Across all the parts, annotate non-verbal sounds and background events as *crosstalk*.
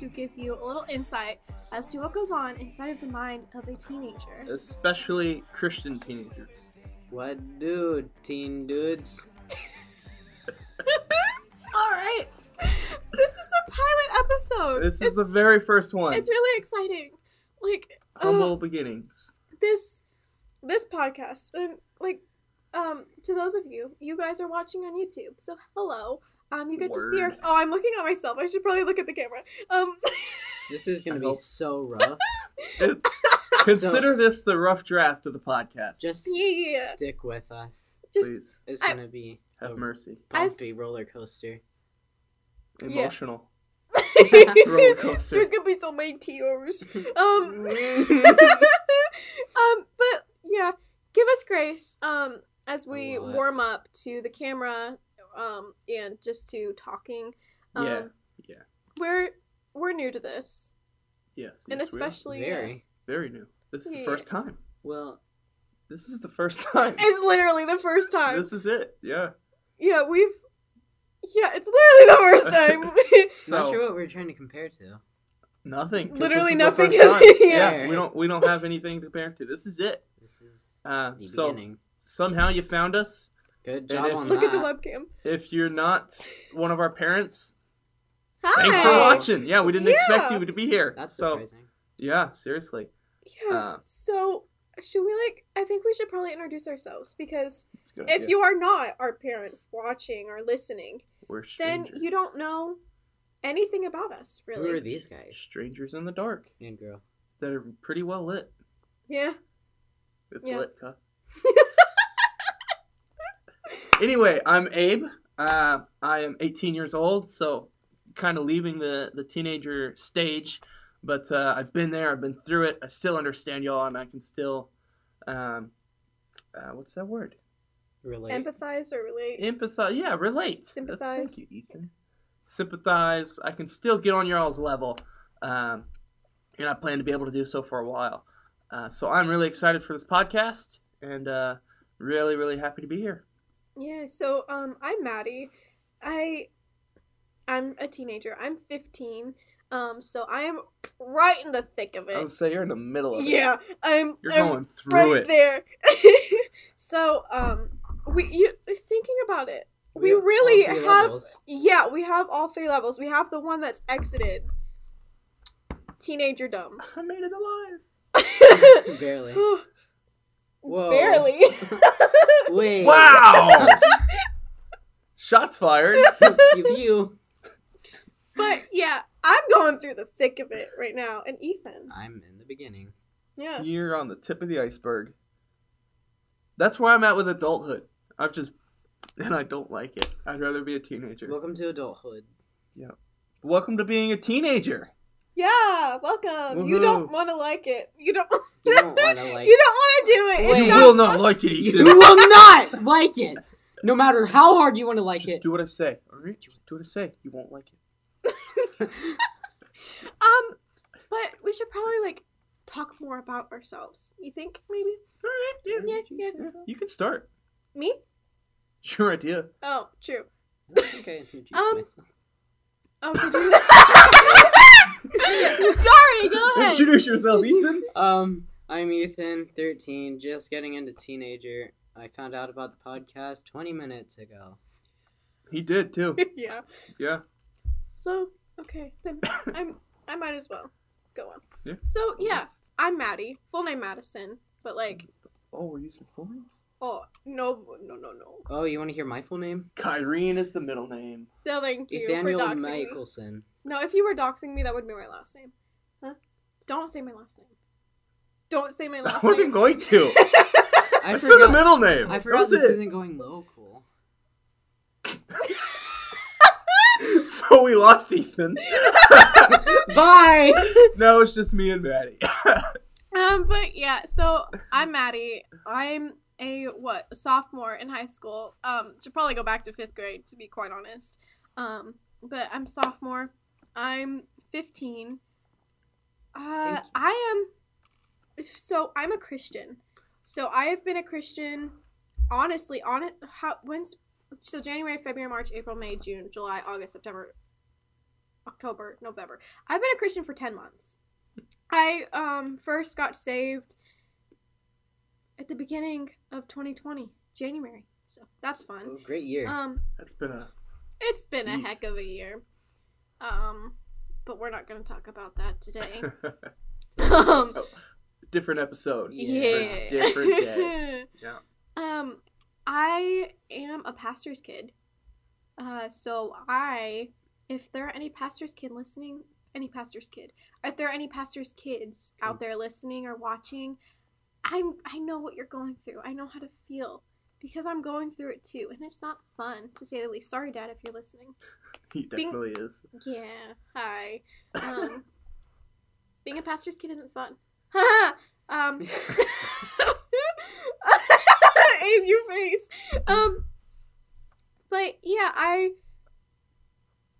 to give you a little insight as to what goes on inside of the mind of a teenager. Especially Christian teenagers. What dude, teen dudes? *laughs* All right, this is the pilot episode. This it's, is the very first one. it's really exciting. Like Humble uh, beginnings. this this podcast, and like um to those of you, you guys are watching on YouTube, so hello. Um, you get to see our. Oh, I'm looking at myself. I should probably look at the camera. Um, *laughs* This is gonna I be hope- so *laughs* rough. It- consider this the rough draft of the podcast. Just Yeah. stick with us. just Please It's gonna be have a mercy. As- bumpy roller coaster. Yeah. Emotional. There's *laughs* Roller coaster. gonna be so many tears. Um, um, but yeah, give us grace. Um, as we warm up to the camera, um, and just to talking. Um, Yeah, yeah. We're we're new to this, Yes. and yes, we are. especially uh, Very very new. This is the first time. well. This is the first *laughs* time. it's literally the first time. This is it. Yeah. yeah, we've. Yeah, it's literally the first *laughs* time. So not sure what we're trying to compare to. Nothing. Literally this is the nothing, *laughs* yeah. yeah. We don't. We don't have anything to compare to. This is it. This is Uh, the so beginning. somehow you found us. Good and job if- on Look that. at the webcam. If you're not one of our parents, Hi. thanks for watching. Yeah, we didn't expect you to be here. That's so surprising. yeah, seriously, Yeah. Uh, so should we like? I think we should probably introduce ourselves because if idea. you are not our parents watching or listening, we're then you don't know anything about us, Really, Who are these guys? strangers in the dark And girl. that are pretty well lit. Yeah. It's Yeah. lit, huh? *laughs* anyway, I'm Abe. Uh, I am 18 years old, so kind of leaving the the teenager stage, but uh, I've been there. I've been through it. I still understand y'all, and I can still, um, uh, what's that word? Relate. Empathize or relate. Empathize. Yeah, relate. Sympathize. Thank you, Ethan. Sympathize. I can still get on y'all's level, um, and I plan to be able to do so for a while. Uh, so I'm really excited for this podcast, and uh, really, really happy to be here. Yeah. So um, I'm Maddie. I I'm a teenager. I'm 15. Um, so I am right in the thick of it. I it. would say you're in the middle of it. Yeah, I'm. You're I'm going through right it. there. *laughs* so um, we you thinking about it. We, have really have. levels. Yeah, we have all three levels. We have the one that's exited. Teenager dumb. I made it alive. *laughs* Barely. *sighs* *laughs* Whoa. Barely. *laughs* Wait. Wow! *laughs* Shots fired. *laughs* pew pew. but yeah, I'm going through the thick of it right now. And Ethan. I'm in the beginning. Yeah. You're on the tip of the iceberg. That's where I'm at with adulthood. I've just, and I don't like it. I'd rather be a teenager. Welcome to adulthood. Yep. Welcome to being a teenager. Yeah, welcome. You don't want to like it. You don't. You don't wanna *laughs* like- You don't want to do it. It's You not will not fun. like it, either. You will *laughs* not like it. No matter how hard you want to like Just it. do what I say. All right, do what I say. You won't like it. *laughs* Um, but we should probably like talk more about ourselves. You think maybe All right, yeah, Yeah, yeah. yeah. You can start. me? Your idea. Oh, true. okay, Um. Oh, did you? *laughs* Sorry, go ahead. Introduce yourself, Ethan. Um, I'm Ethan, 13, just getting into teenager. I found out about the podcast 20 minutes ago. He did too. *laughs* yeah. Yeah. So okay, then *laughs* I'm. I might as well go on. Yeah. So yeah, I'm Maddie. Full name Madison, but like, Oh, we're using full names. Oh no, no, no, no. Oh, you want to hear my full name? Kyrene is the middle name. No, thank you Nathaniel for doxing me. No, if you were doxing me, that would be my last name. Huh? Don't say my last name. Don't say my *laughs* last name. I wasn't name. going to. *laughs* I I said the middle name. I That forgot was this it. isn't going local. *laughs* So we lost Ethan. Bye! No, it's just me and Maddie. Um, but yeah, so I'm Maddie. I'm a what a sophomore in high school. Um, should probably go back to fifth grade to be quite honest. Um, but I'm sophomore. I'm 15. Uh, I am. So I'm a Christian. So I have been a Christian. Honestly, on it. How when's so January, February, March, April, May, June, July, August, September. October, November. I've been a Christian for 10 months. I um first got saved at the beginning of 2020, January. So that's fun. Oh, great year. Um That's been a it's been a heck of a year. Um but we're not going to talk about that today. *laughs* um different episode. yeah. Different day. *laughs* Yeah. Um, I am a pastor's kid. Uh, so I, if there are any pastor's kid listening, any pastor's kid, if there are any pastor's kids out there listening or watching, I'm I know what you're going through. I know how to feel because I'm going through it too, and it's not fun to say the least. Sorry, Dad, if you're listening. *laughs* He definitely is. Yeah. Hi. *laughs* Um, being a pastor's kid isn't fun. *laughs* um. Abe, your face. Um. But yeah, I.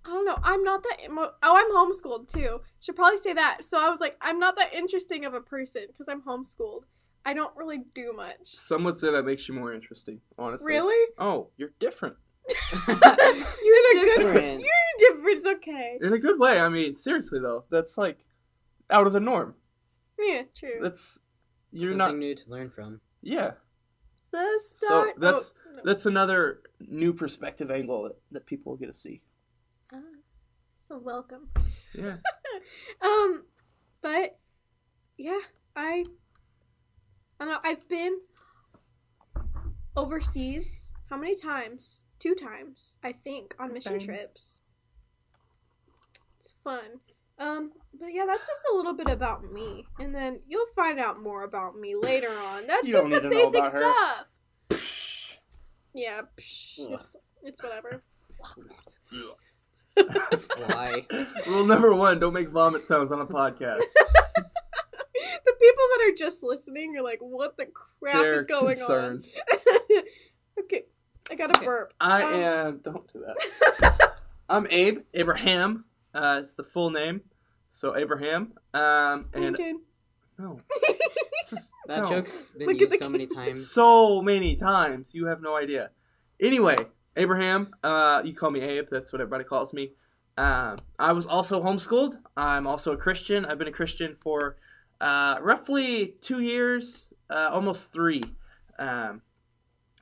I don't know. I'm not that. Emo- oh, I'm homeschooled too. Should probably say that. So I was like, I'm not that interesting of a person because I'm homeschooled. I don't really do much. Some would say that makes you more interesting, honestly. Really? Oh, you're different. *laughs* You're in a good. Different. *laughs* You're different. It's okay. In a good way. I mean, seriously though, that's like out of the norm. Yeah, true. That's you're Something not. new to learn from. Yeah, It's the So, that's- oh, no. that's another new perspective angle that, that people will get to see. Ah, so welcome. Yeah. *laughs* Um, but yeah, I I don't know. I've been overseas. How many times? Two times, I think, on mission Dang. trips. It's fun. Um, but yeah, that's just a little bit about me, and then you'll find out more about me later on. That's You just don't the need to know basic about her. stuff. *laughs* Yeah, psh, it's, it's whatever. *laughs* Why? *laughs* Rule number one: don't make vomit sounds on a podcast. *laughs* the people that are just listening are like, "What the crap They're is going concerned. on?" *laughs* okay, I got a Okay. burp. I Um, am. Don't do that. *laughs* I'm Abe Abraham. Uh, it's the full name. So Abraham. Um, and Lincoln. no, just That no. joke's been Look used the so many times. so many times. You have no idea. Anyway, Abraham, uh, you call me Abe. That's what everybody calls me. Um, I was also homeschooled. I'm also a Christian. I've been a Christian for uh, roughly two years, uh, almost three. Um,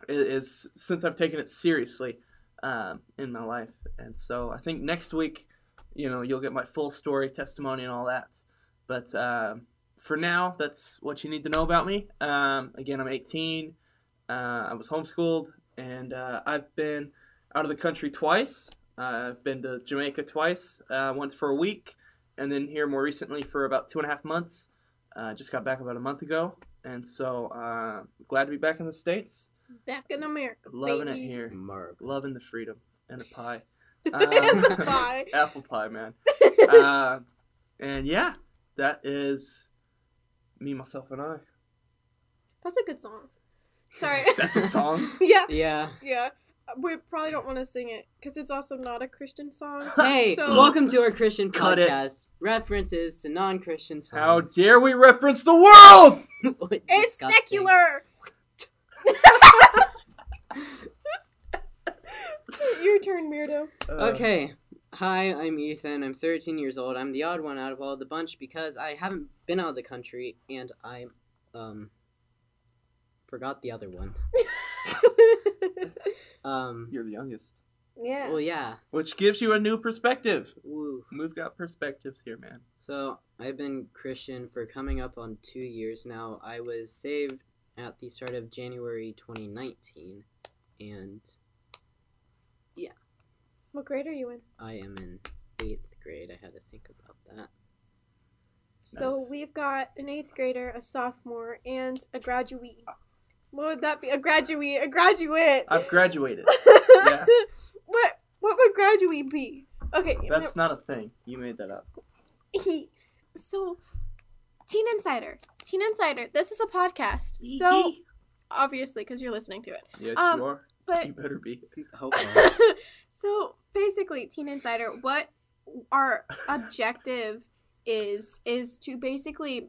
is since I've taken it seriously um, in my life, and so I think next week, you know, you'll get my full story, testimony, and all that. But um, for now, that's what you need to know about me. Um, again, I'm 18. Uh, I was homeschooled, and uh, I've been out of the country twice. I've been to Jamaica twice, uh, once for a week, and then here more recently for about two and a half months. Uh, just got back about a month ago, and so uh, glad to be back in the states. Back in America. Loving baby. it here, Mark. loving the freedom and the *laughs* pie, And the Um, *laughs* pie. apple pie, man. *laughs* uh, and yeah, that is me, myself, and I. That's a good song. Sorry. That's a song. yeah, Yeah. yeah. We probably don't want to sing it because it's also not a Christian song. *laughs* Hey, So- welcome to our Christian Cut it. podcast. References to non-Christian songs. How dare we reference the world? *laughs* It's Disgusting. secular. *laughs* Your turn, Weirdo. Uh, Okay. Hi, I'm Ethan. I'm 13 years old. I'm the odd one out of all the bunch because I haven't been out of the country and I um forgot the other one. Um You're the youngest, yeah. well yeah. which gives you a new perspective. Woo. We've got perspectives here, man. So, I've been Christian for coming up on 2 years now. I was saved at the start of January 2019 and yeah. What grade are you in? I am in 8th grade. I had to think about that. So Nice. we've got an eighth grader, a sophomore, and a graduate. What would that be? A graduate? A graduate? I've graduated. *laughs* yeah. What? What would graduate be? Okay. That's not a thing. You made that up. so, Teen Insider. Teen Insider. This is a podcast. So obviously, because you're listening to it, yes, um, you are. but You better be. Hopefully. *laughs* so basically teen insider what our *laughs* objective is is to basically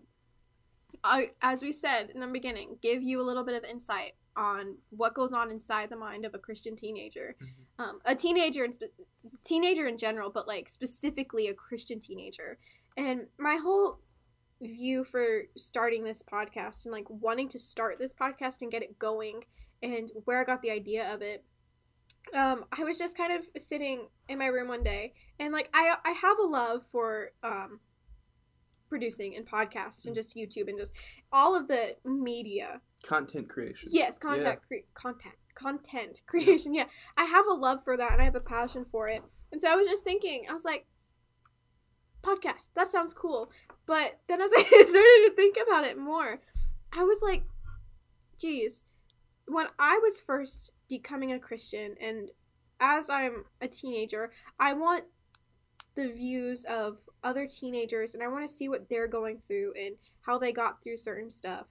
uh, as we said in the beginning give you a little bit of insight on what goes on inside the mind of a christian teenager Mhm. um, a teenager in spe- teenager in general, but like specifically a Christian teenager. And my whole view for starting this podcast and like wanting to start this podcast and get it going and where I got the idea of it. Um, I was just kind of sitting in my room one day and like I I have a love for um producing and podcasts and just YouTube and just all of the media Content creation. Yes, contact cre- contact content creation. Yeah, I have a love for that and I have a passion for it. And so I was just thinking, I was like, podcast. That sounds cool. But then as *laughs* I started to think about it more, I was like, geez, when I was first becoming a Christian and as I'm a teenager, I want the views of other teenagers and I want to see what they're going through and how they got through certain stuff.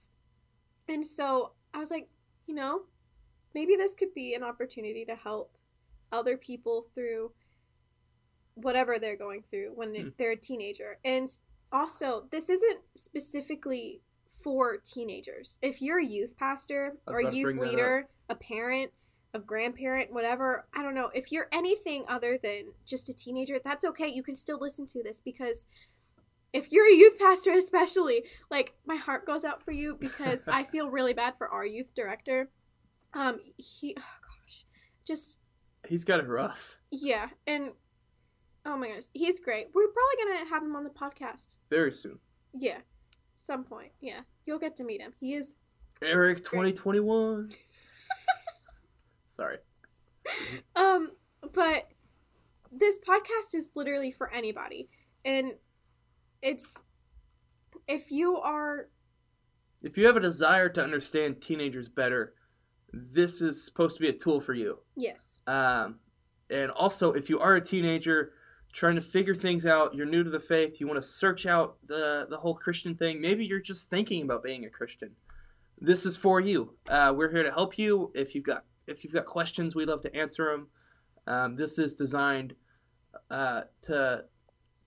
And so I was like, you know, maybe this could be an opportunity to help other people through whatever they're going through when Hmm. they're a teenager. And also, this isn't specifically for teenagers. If you're a youth pastor or a youth leader, a parent, a grandparent, whatever, I don't know. If you're anything other than just a teenager, that's okay. You can still listen to this because if you're a youth pastor especially, like my heart goes out for you because I feel *laughs* really bad for our youth director. Um he oh gosh, just He's got it rough. yeah, and oh my goodness, he's great. We're probably gonna have him on the podcast. Very soon. Yeah, some point. Yeah, you'll get to meet him. He is. Eric 2021. Sorry. *laughs* Um, but this podcast is literally for anybody, and it's if you are If you have a desire to understand teenagers better, this is supposed to be a tool for you. yes, Um, and also, if you are a teenager trying to figure things out, you're new to the faith, you want to search out the, the whole Christian thing, maybe you're just thinking about being a Christian. This is for you. Uh, we're here to help you. If you've got if you've got questions, we'd love to answer them. Um, this is designed uh, to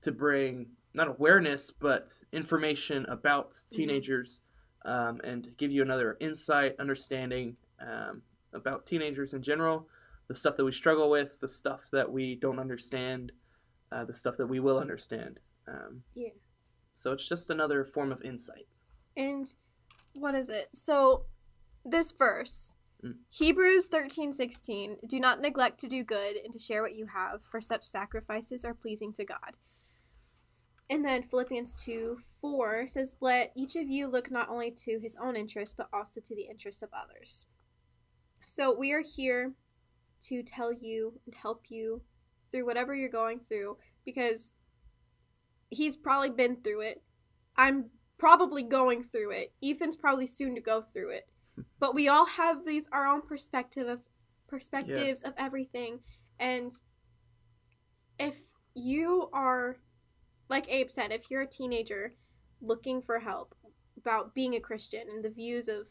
to bring not awareness but information about teenagers um, and give you another insight, understanding um, about teenagers in general the stuff that we struggle with, the stuff that we don't understand, uh, the stuff that we will understand. Um, Yeah. So it's just another form of insight. and what is it? So this verse. Hebrews thirteen sixteen. Do not neglect to do good and to share what you have, for such sacrifices are pleasing to God. And then Philippians 2 4 says, Let each of you look not only to his own interest, but also to the interest of others. So we are here to tell you and help you through whatever you're going through because he's probably been through it. I'm probably going through it. Ethan's probably soon to go through it. But we all have these our own perspective of perspectives of everything. And if you are like Abe said, if you're a teenager looking for help about being a Christian and the views of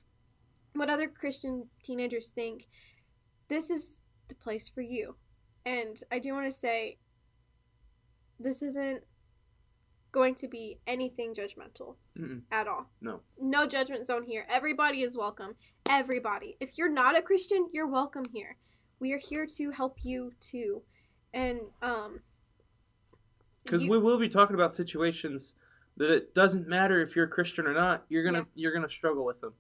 what other Christian teenagers think, this is the place for you. And I do want to say this isn't going to be anything judgmental Mm-mm. at all. No. No judgment zone here. Everybody is welcome. Everybody. If you're not a Christian, you're welcome here. We are here to help you too. And um Because you- we will be talking about situations that it doesn't matter if you're a Christian or not. You're gonna Yeah. you're gonna struggle with them,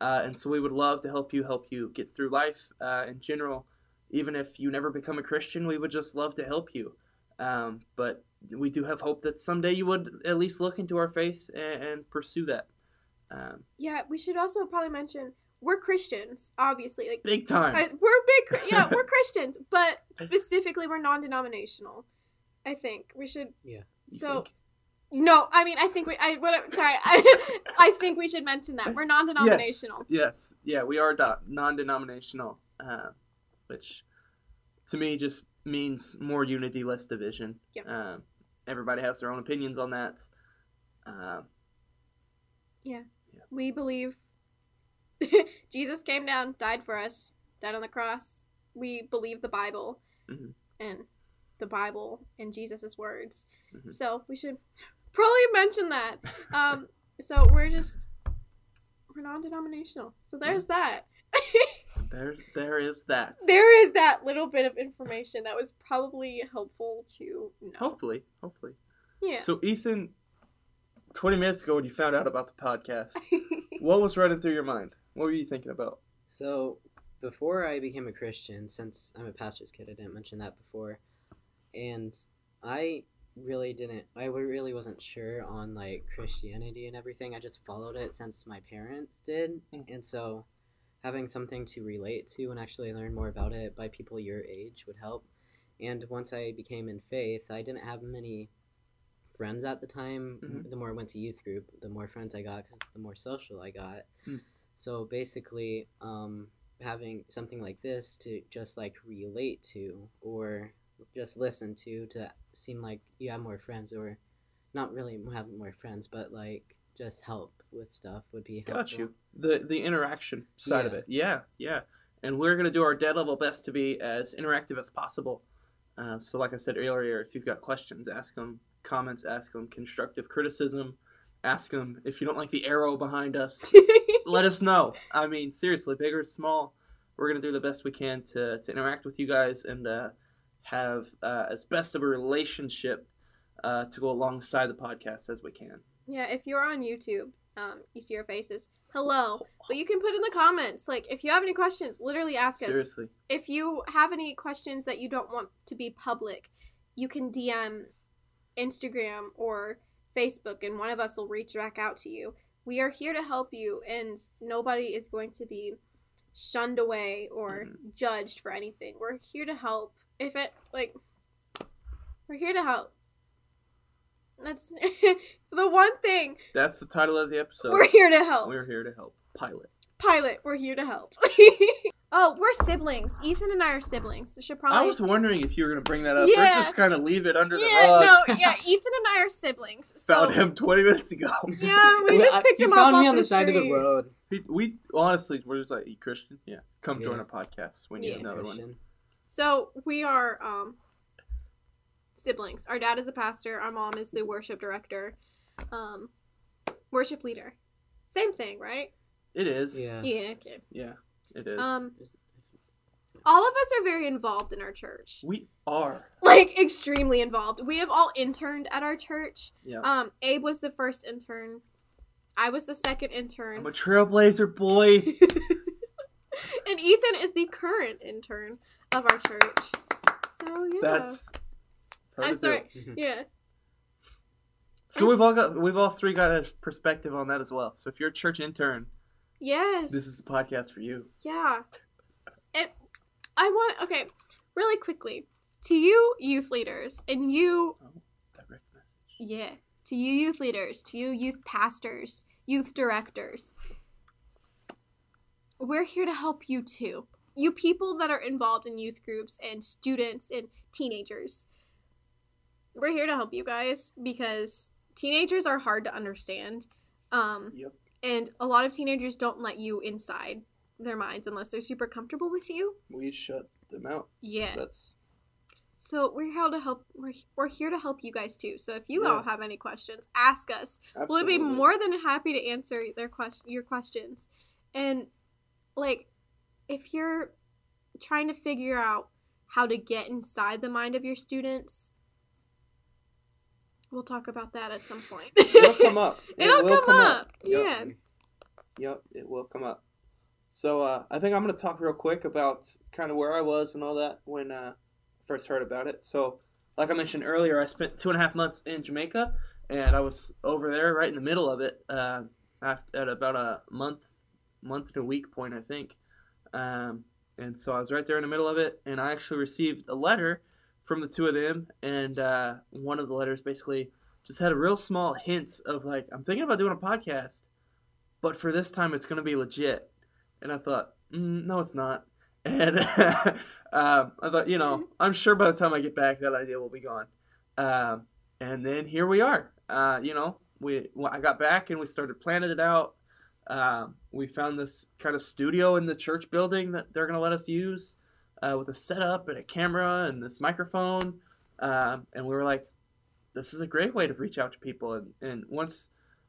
uh, and so we would love to help you help you get through life uh, in general. Even if you never become a Christian, we would just love to help you. Um, but we do have hope that someday you would at least look into our faith and, and pursue that. Um, yeah, we should also probably mention we're Christians, obviously. Like big time. I, we're big yeah, *laughs* we're Christians, but specifically we're non-denominational. I think we should Yeah. so think? no, I mean I think we I what sorry. I *laughs* I think we should mention that. We're non-denominational. Yes, yeah, we are non-denominational, uh, which to me just means more unity, less division. Yep. Uh, everybody has their own opinions on that. Uh, yeah. We believe *laughs* Jesus came down, died for us, died on the cross. We believe the Bible Mhm. and the Bible and Jesus' words. Mhm. So we should probably mention that. *laughs* Um, so we're just we're non-denominational. So there's that. There's there is that. There is that little bit of information that was probably helpful to know. Hopefully, hopefully. Yeah. So Ethan, twenty minutes ago when you found out about the podcast, *laughs* what was running through your mind? What were you thinking about? So, before I became a Christian, since I'm a pastor's kid, I didn't mention that before, and I really didn't, I really wasn't sure on like Christianity and everything. I just followed it since my parents did, Mm. and so having something to relate to and actually learn more about it by people your age would help. And once I became in faith, I didn't have many friends at the time. Mhm. The more I went to youth group, the more friends I got because the more social I got. Mm. So basically, um, having something like this to just like relate to or just listen to to seem like you have more friends or not really have more friends, but like just help with stuff would be helpful. Got you. The the interaction side of it. Yeah, yeah. And we're gonna do our dead level best to be as interactive as possible. Uh, so, like I said earlier, if you've got questions, ask them. Comments, ask them. Constructive criticism, ask them. If you don't like the arrow behind us, *laughs* let us know. I mean, seriously, big or small, we're gonna do the best we can to, to interact with you guys and uh, have uh, as best of a relationship uh, to go alongside the podcast as we can. Yeah, if you're on YouTube, um, you see our faces. Hello. But you can put in the comments. Like, if you have any questions, literally ask us. Seriously, If you have any questions that you don't want to be public, you can DM Instagram or Facebook, and one of us will reach back out to you. We are here to help you, and nobody is going to be shunned away or Mhm. judged for anything. We're here to help. If it, like, we're here to help. That's *laughs* the one thing. that's the title of the episode. we're here to help. We're here to help. Pilot. Pilot, we're here to help. *laughs* oh, we're siblings. Ethan and I are siblings. Should probably. I was wondering if you were going to bring that up Yeah. or just kind of leave it under the yeah, rug. no, *laughs* yeah. Ethan and I are siblings. So Found him 20 minutes ago. yeah, we Well, just I- picked you him found up me off on the, the side of the road. We, we honestly, we're just like, you Christian? Yeah. Come join our podcast. We need Yeah. another one. So we are um siblings. Our dad is a pastor. Our mom is the worship director, um, worship leader. Same thing, right? It is. Yeah. Yeah. Okay. Yeah, it is. Um, all of us are very involved in our church. we are. like extremely involved. We have all interned at our church. Yeah. Um, Abe was the first intern. I was the second I'm intern. a trailblazer boy. *laughs* *laughs* and Ethan is the current intern of our church. So yeah. That's. I'm sorry. *laughs* Yeah. So we've all got, we've all three got a perspective on that as well. So if you're a church intern, Yes. this is the podcast for you. Yeah. It I want okay, really quickly. To you youth leaders and you oh, Direct message. yeah, to you youth leaders, to you youth pastors, youth directors. We're here to help you too. You people that are involved in youth groups and students and teenagers. We're here to help you guys because teenagers are hard to understand. Um Yep. and a lot of teenagers don't let you inside their minds unless they're super comfortable with you. We shut them out. Yeah. That's So we're here to help. We're, we're here to help you guys too. So if you Yeah. all have any questions, ask us. We'll be more than happy to answer their question, your questions. And like, if you're trying to figure out how to get inside the mind of your students, we'll talk about that at some point. *laughs* It'll come up. *laughs* It It'll will come up. Yep. Yeah. Yep, it will come up. So uh, I think I'm going to talk real quick about kind of where I was and all that when uh, I first heard about it. So, like I mentioned earlier, I spent two and a half months in Jamaica, and I was over there right in the middle of it uh, after, at about a month, month and a week point, I think. Um, and so I was right there in the middle of it, and I actually received a letter from the two of them, and uh, one of the letters basically just had a real small hint of like, I'm thinking about doing a podcast but for this time it's going to be legit. And I thought, mm, no, it's not. *laughs* And *laughs* um, I thought, you know, *laughs* I'm sure by the time I get back, that idea will be gone. Um, and then here we are. Uh, you know, we well, I got back and we started planning it out. Um, we found this kind of studio in the church building that they're going to let us use uh, with a setup and a camera and this microphone. Um, and we were like, this is a great way to reach out to people. And, and once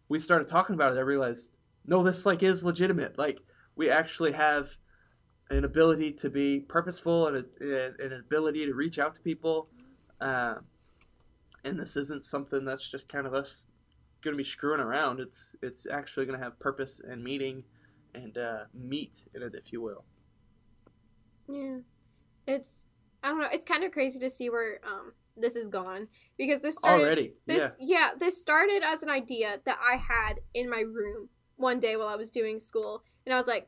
we started talking about it, I realized, no, this like is legitimate. Like we actually have an ability to be purposeful and, a, an ability to reach out to people. Uh, and this isn't something that's just kind of us going to be screwing around. It's it's actually going to have purpose and meaning and uh, meat in it, if you will. Yeah. It's I don't know, it's kind of crazy to see where um this is gone because this started Already, yeah. this yeah. this started as an idea that I had in my room one day while I was doing school and I was like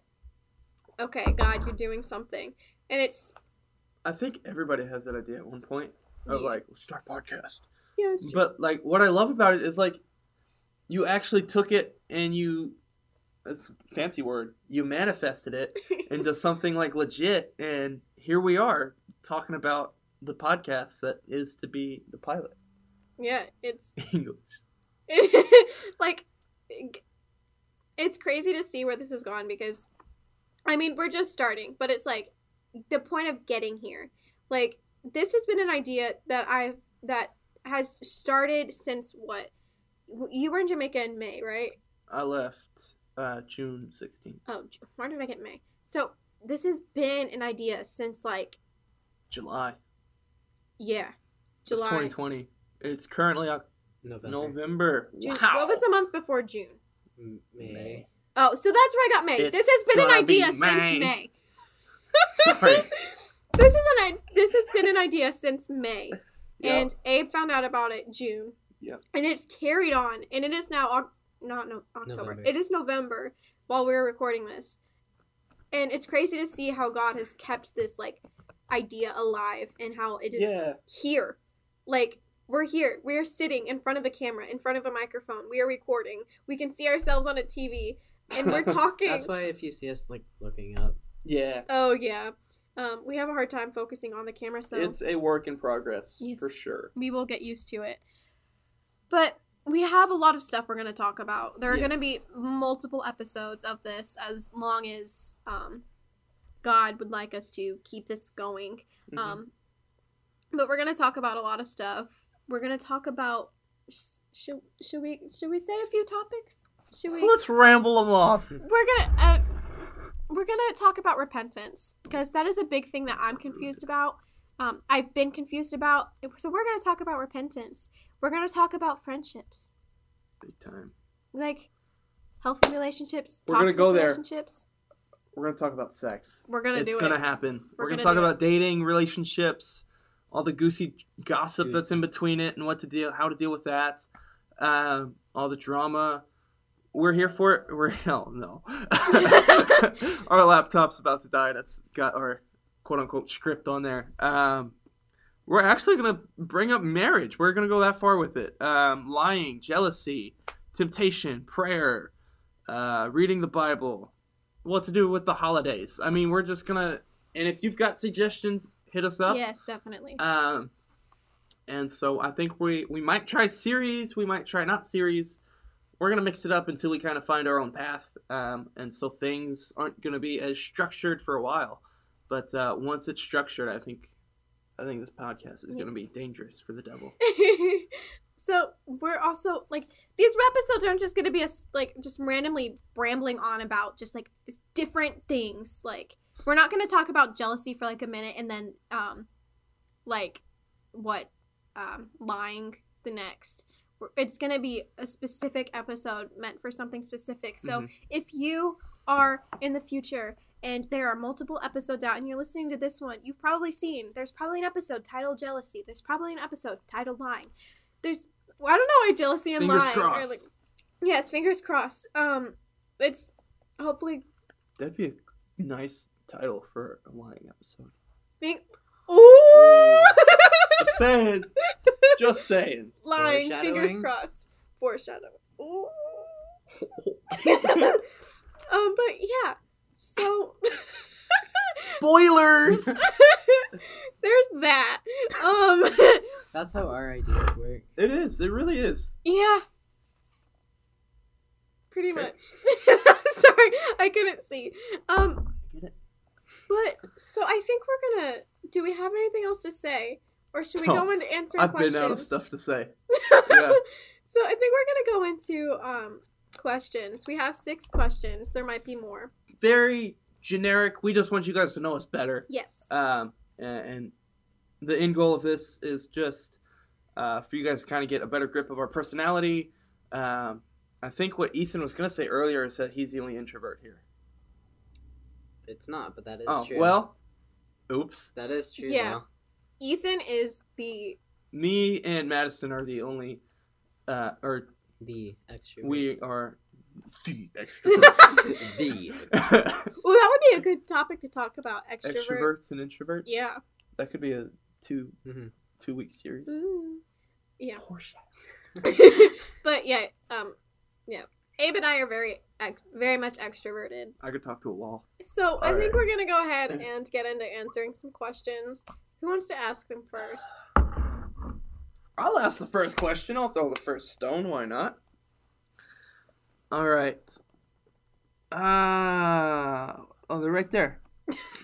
okay, God, you're doing something. And it's I think everybody has that idea at one point of Yeah. like start podcast. yeah, that's true. But like what I love about it is like you actually took it and you that's a fancy word. You manifested it *laughs* into something like legit and here we are talking about the podcast that is to be the pilot. yeah, it's *laughs* English. *laughs* like it's crazy to see where this has gone because I mean, we're just starting, but it's like the point of getting here. Like this has been an idea that I that has started since what? You were in Jamaica in May, right? I left uh, June 16th, Oh, why did I get May? So, this has been an idea since like July yeah, July. 2020. It's currently Oc- November. November. June. Wow. What was the month before June? May. May. Oh, so that's where I got May. this has been an gonna be idea since May. May. Sorry. *laughs* this is an i- this has been an idea since May, *laughs* Yeah. and Abe found out about it June. Yep. And it's carried on, and it is now not no October. November. It is November while we're recording this, and it's crazy to see how God has kept this like idea alive and how it is Yeah. here. Like we're here. We're sitting in front of a camera, in front of a microphone. We are recording. We can see ourselves on a TV, and we're *laughs* talking. That's why if you see us like looking up, Yeah. Oh yeah. Um, we have a hard time focusing on the camera, so It's a work in progress Yes. for sure. we will get used to it. But we have a lot of stuff we're going to talk about. There are going to be multiple episodes of this as long as um, God would like us to keep this going. Mhm. Um, but we're going to talk about a lot of stuff. We're going to talk about should should we should we say a few topics? Should we Let's ramble them off. we're gonna uh, we're gonna talk about repentance because that is a big thing that I'm confused about. Um, I've been confused about. So we're gonna talk about repentance. We're gonna talk about friendships, Big time. like healthy relationships, We're gonna toxic go there. relationships. We're gonna talk about sex. We're gonna do it. it's do gonna it. happen. We're, We're gonna, gonna talk do about dating, relationships, all the goosey gossip that's in between it, and what to deal, how to deal with that, um, all the drama. We're here for it. We're *laughs* hell no. *laughs* our laptop's about to die. That's got our quote unquote script on there. Um, we're actually gonna bring up marriage. We're gonna go that far with it. Um, lying, jealousy, temptation, prayer, uh, reading the Bible, what to do with the holidays. I mean, we're just gonna. And if you've got suggestions, hit us up. Yes, definitely. Um, and so I think we we might try series. We might try not series. We're gonna mix it up until we kind of find our own path. Um, and so things aren't gonna be as structured for a while. But uh, once it's structured, I think I think this podcast is gonna be dangerous for the devil. *laughs* so we're also like these episodes aren't just gonna be us like just randomly rambling on about just like different things like we're not gonna talk about jealousy for like a minute and then um like what um lying the next it's gonna be a specific episode meant for something specific so Mhm. if you are in the future and there are multiple episodes out and you're listening to this one you've probably seen there's probably an episode titled jealousy there's probably an episode titled lying there's well, i don't know why jealousy and Fingers lying crossed. are like yes fingers crossed um it's hopefully That'd be a nice title for a lying episode. being ooh Just saying. *laughs* Just saying. lying fingers crossed foreshadow ooh *laughs* *laughs* um but yeah so *laughs* Spoilers. *laughs* there's that um *laughs* that's how our ideas work. it is. It really is. Yeah. Pretty Okay. much. Sorry, I couldn't see. Um, Get it? but so I think we're gonna. Do we have anything else to say, or should we No. go into answering questions? I've questions? been out of stuff to say. Yeah. so I think we're gonna go into um questions. We have six questions. There might be more. Very generic. We just want you guys to know us better. Yes. Um, and, and the end goal of this is just uh, for you guys to kind of get a better grip of our personality. Um, I think what Ethan was going to say earlier is that he's the only introvert here. It's not, but that is oh, true. well, oops. that is true. Yeah. though. Ethan is the Me and Madison are the only, uh, or The extra. we are the extroverts. *laughs* the. *laughs* Well, that would be a good topic to talk about. Extrovert. Extroverts and introverts. Yeah. that could be a two Mhm. two week series. Ooh. Yeah. *laughs* But yeah, um, yeah. Abe and I are very, very much extroverted. I could talk to a wall. So I All think we're gonna go ahead and get into answering some questions. Who wants to ask them first? I'll ask the first question. I'll throw the first stone. Why not? All right. Ah, oh, they're right there.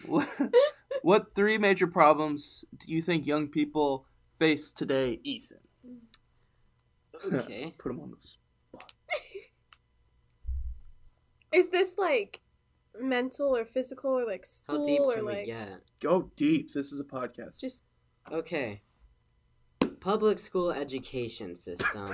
what, *laughs* what three major problems do you think young people face today, Ethan? *laughs* Okay. Put them on the spot. *laughs* Is this like mental or physical or like school How deep or can we like get? Go deep. This is a podcast. just Okay. Public school education system.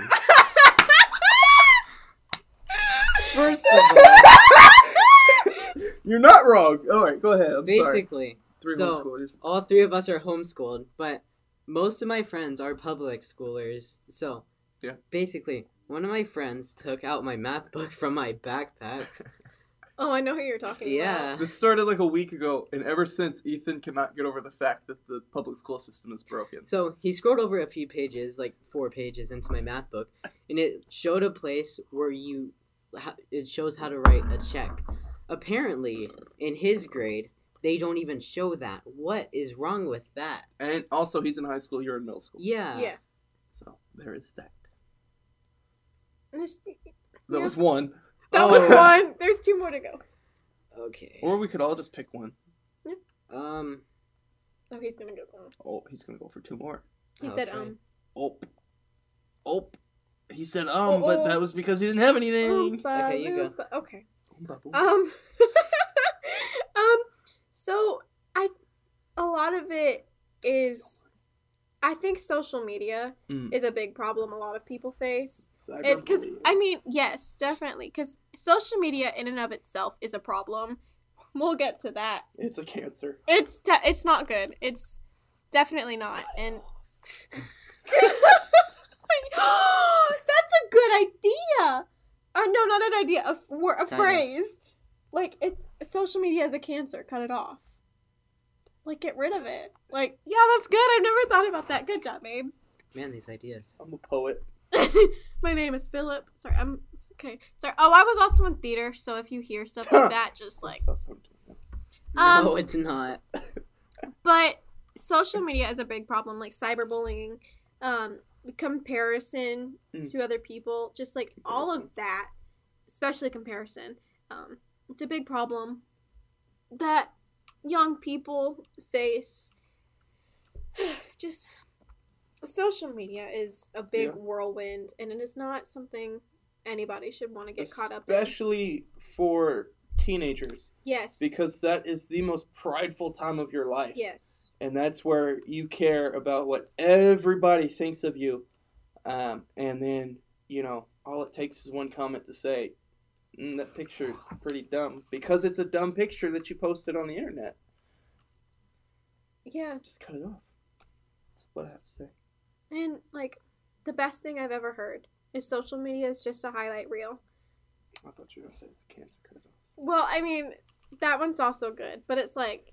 First of *laughs* all, You're not wrong. All right, go ahead. I'm sorry. basically, Three so- homeschoolers. all three of us are homeschooled, but most of my friends are public schoolers. So, Yeah. Basically, one of my friends took out my math book from my backpack. *laughs* oh, I know who you're talking about. Yeah. This started like a week ago, and ever since, Ethan cannot get over the fact that the public school system is broken. So he scrolled over a few pages, like four pages into my math book, and it showed a place where you, ho- it shows how to write a check. Apparently, in his grade, they don't even show that. What is wrong with that? And also, he's in high school. You're in middle school. Yeah. Yeah. So there is that. This- That Yeah. was one. That Oh. was *laughs* one. There's two more to go. Okay. Or we could all just pick one. Um. Oh, he's gonna go. Um. Oh, he's gonna go for two more. He said, um. Oh. Oh. He said um, Oh, but oh. that was because he didn't have anything. Oompa Okay, you go. Okay. Um. *laughs* um. So I, a lot of it is, I think social media Mm. is a big problem. A lot of people face. Because I mean, yes, definitely. Because social media in and of itself is a problem. We'll get to that. it's a cancer. It's de- it's not good. It's definitely not. And *laughs* *laughs* *gasps* that's a good idea. Uh, no, not an idea. A, f- wor- a Title. phrase. Like it's social media is a cancer. Cut it off. Like get rid of it. Like yeah, that's good. I've never thought about that. Good job, babe. Man, these ideas. I'm a poet. *laughs* My name is Philip. Sorry, I'm okay. Sorry. Oh, I was also in theater, so if you hear stuff like that, just like. That's not something else. Um, no, it's not. *laughs* But social media is a big problem, like cyberbullying, um, comparison Mm. to other people, just like all of that, especially comparison. Um, it's a big problem that young people face. *sighs* just social media is a big Yeah. whirlwind, and it is not something anybody should want to get caught up in. Especially for teenagers, Yes. because that is the most prideful time of your life. yes. And that's where you care about what everybody thinks of you. Um, and then you know all it takes is one comment to say mm, that picture is pretty dumb because it's a dumb picture that you posted on the internet. Yeah. just cut it off. That's what i have to say. And like the best thing I've ever heard is social media is just a highlight reel. i thought you were going to say it's cancer cut it off. Well, I mean, that one's also good, but it's like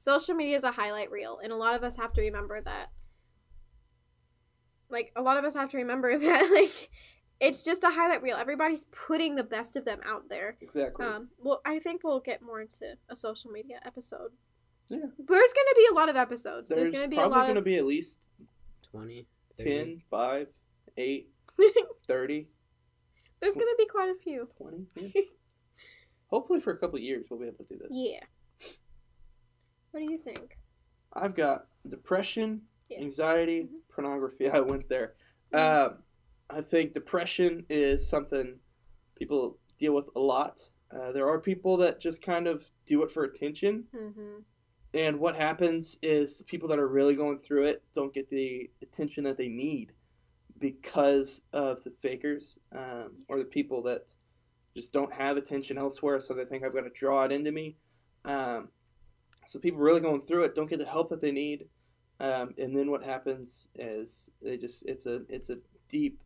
social media is a highlight reel, and a lot of us have to remember that. Like a lot of us have to remember *laughs* that like it's just a highlight reel. Everybody's putting the best of them out there. exactly Um, well, I think we'll get more into a social media episode. Yeah. There's gonna be a lot of episodes. There's, there's, gonna be a probably lot going to of be at least 20, 30. 10 5 8 *laughs* 30 there's gonna be quite a few. 20 yeah. *laughs* hopefully for a couple of years we'll be able to do this Yeah. What do you think? I've got depression, Yeah. anxiety, Mhm. pornography. *laughs* I went there. Mhm. Um, I think depression is something people deal with a lot. Uh, there are people that just kind of do it for attention, Mm-hmm. and what happens is the people that are really going through it don't get the attention that they need because of the fakers um, or the people that just don't have attention elsewhere, so they think I've got to draw it into me. Um, so people really going through it don't get the help that they need, um, and then what happens is they just it's a it's a deep